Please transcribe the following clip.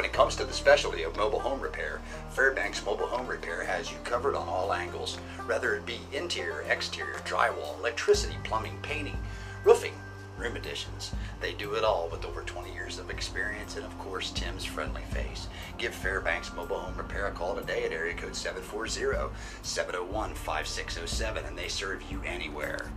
When it comes to the specialty of mobile home repair, Fairbanks Mobile Home Repair has you covered on all angles, whether it be interior, exterior, drywall, electricity, plumbing, painting, roofing, room additions. They do it all with over 20 years of experience and, of course, Tim's friendly face. Give Fairbanks Mobile Home Repair a call today at area code 740 701 5607 and they serve you anywhere.